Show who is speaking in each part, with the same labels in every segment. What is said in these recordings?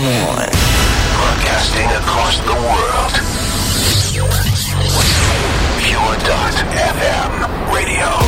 Speaker 1: On.
Speaker 2: Broadcasting across the world. Pure.fm radio.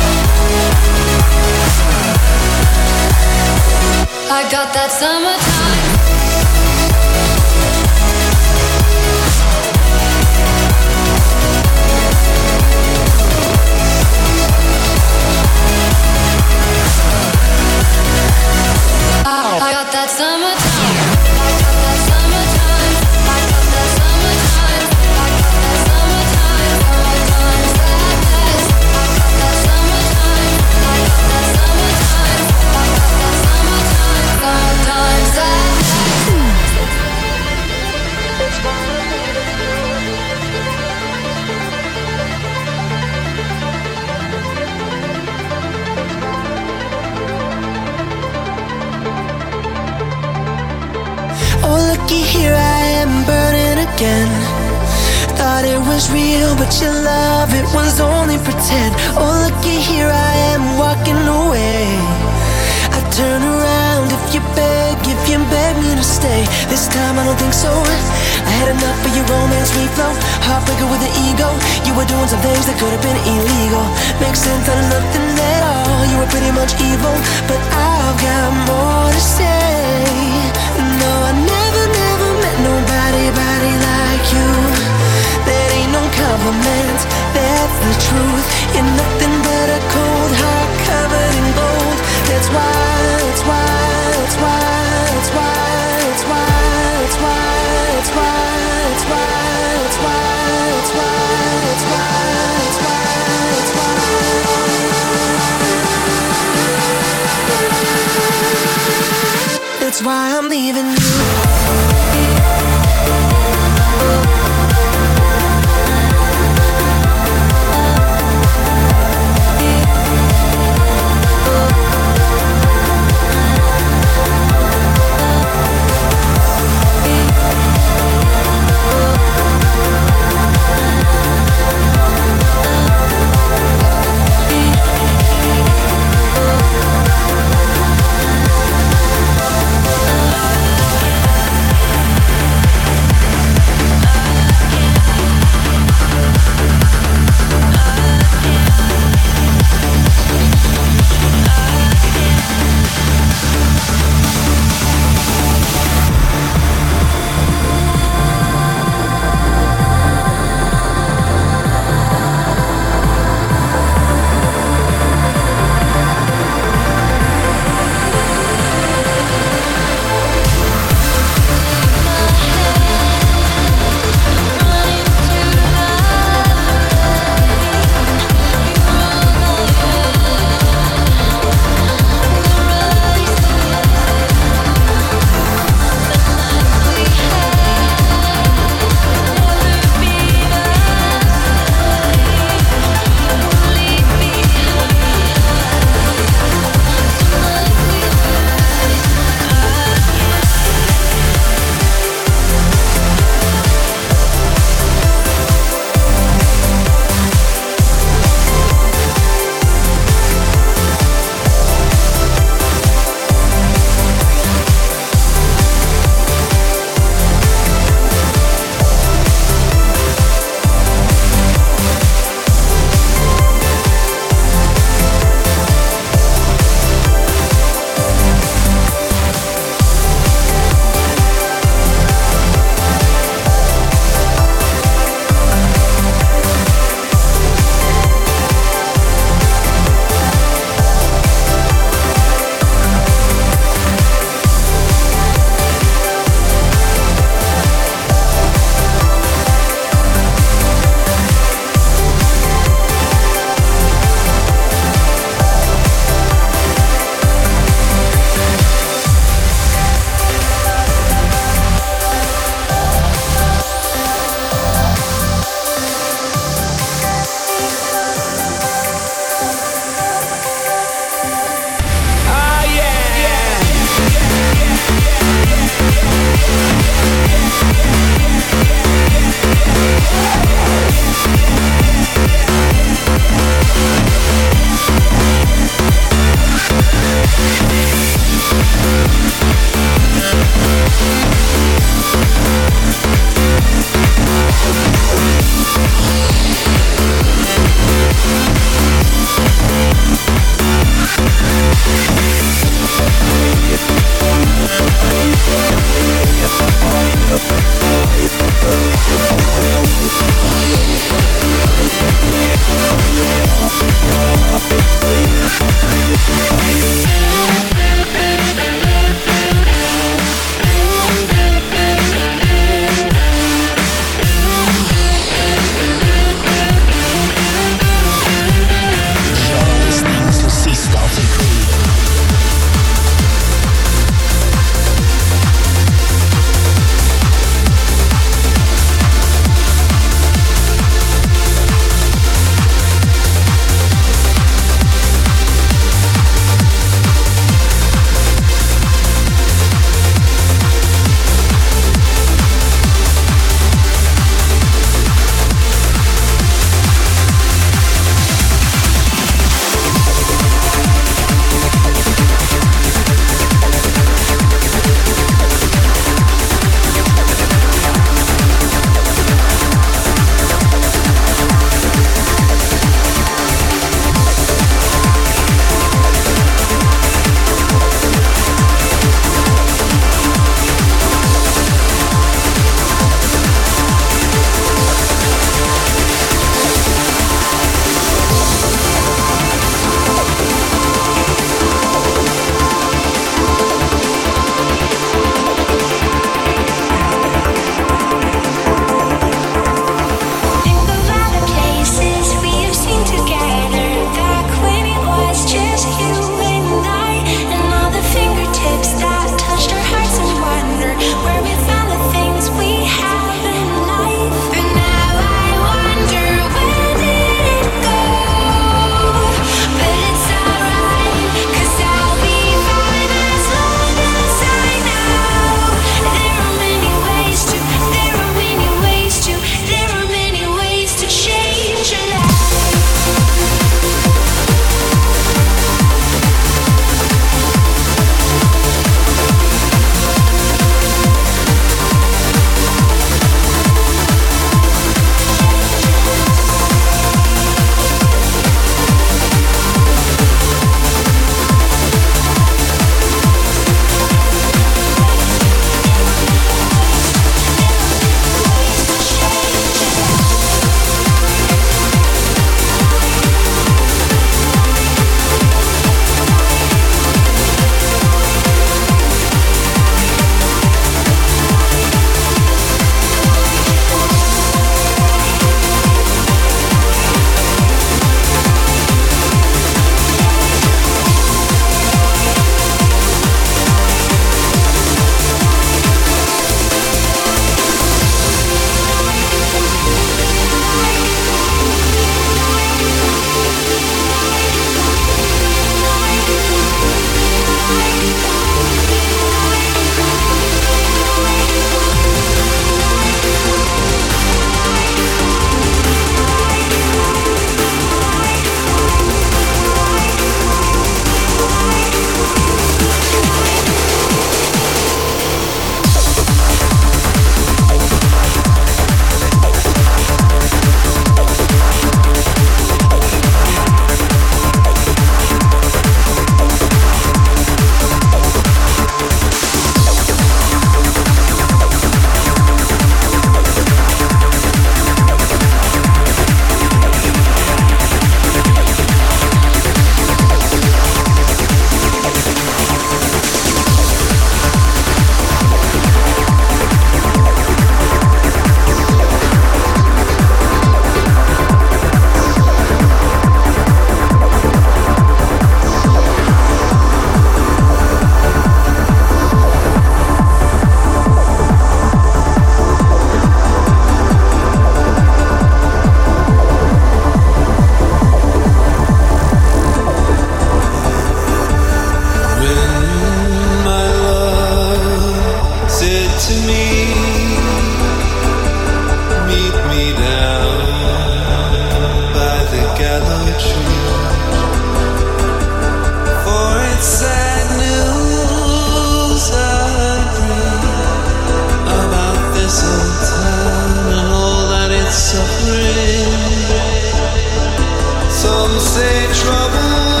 Speaker 2: Some say trouble.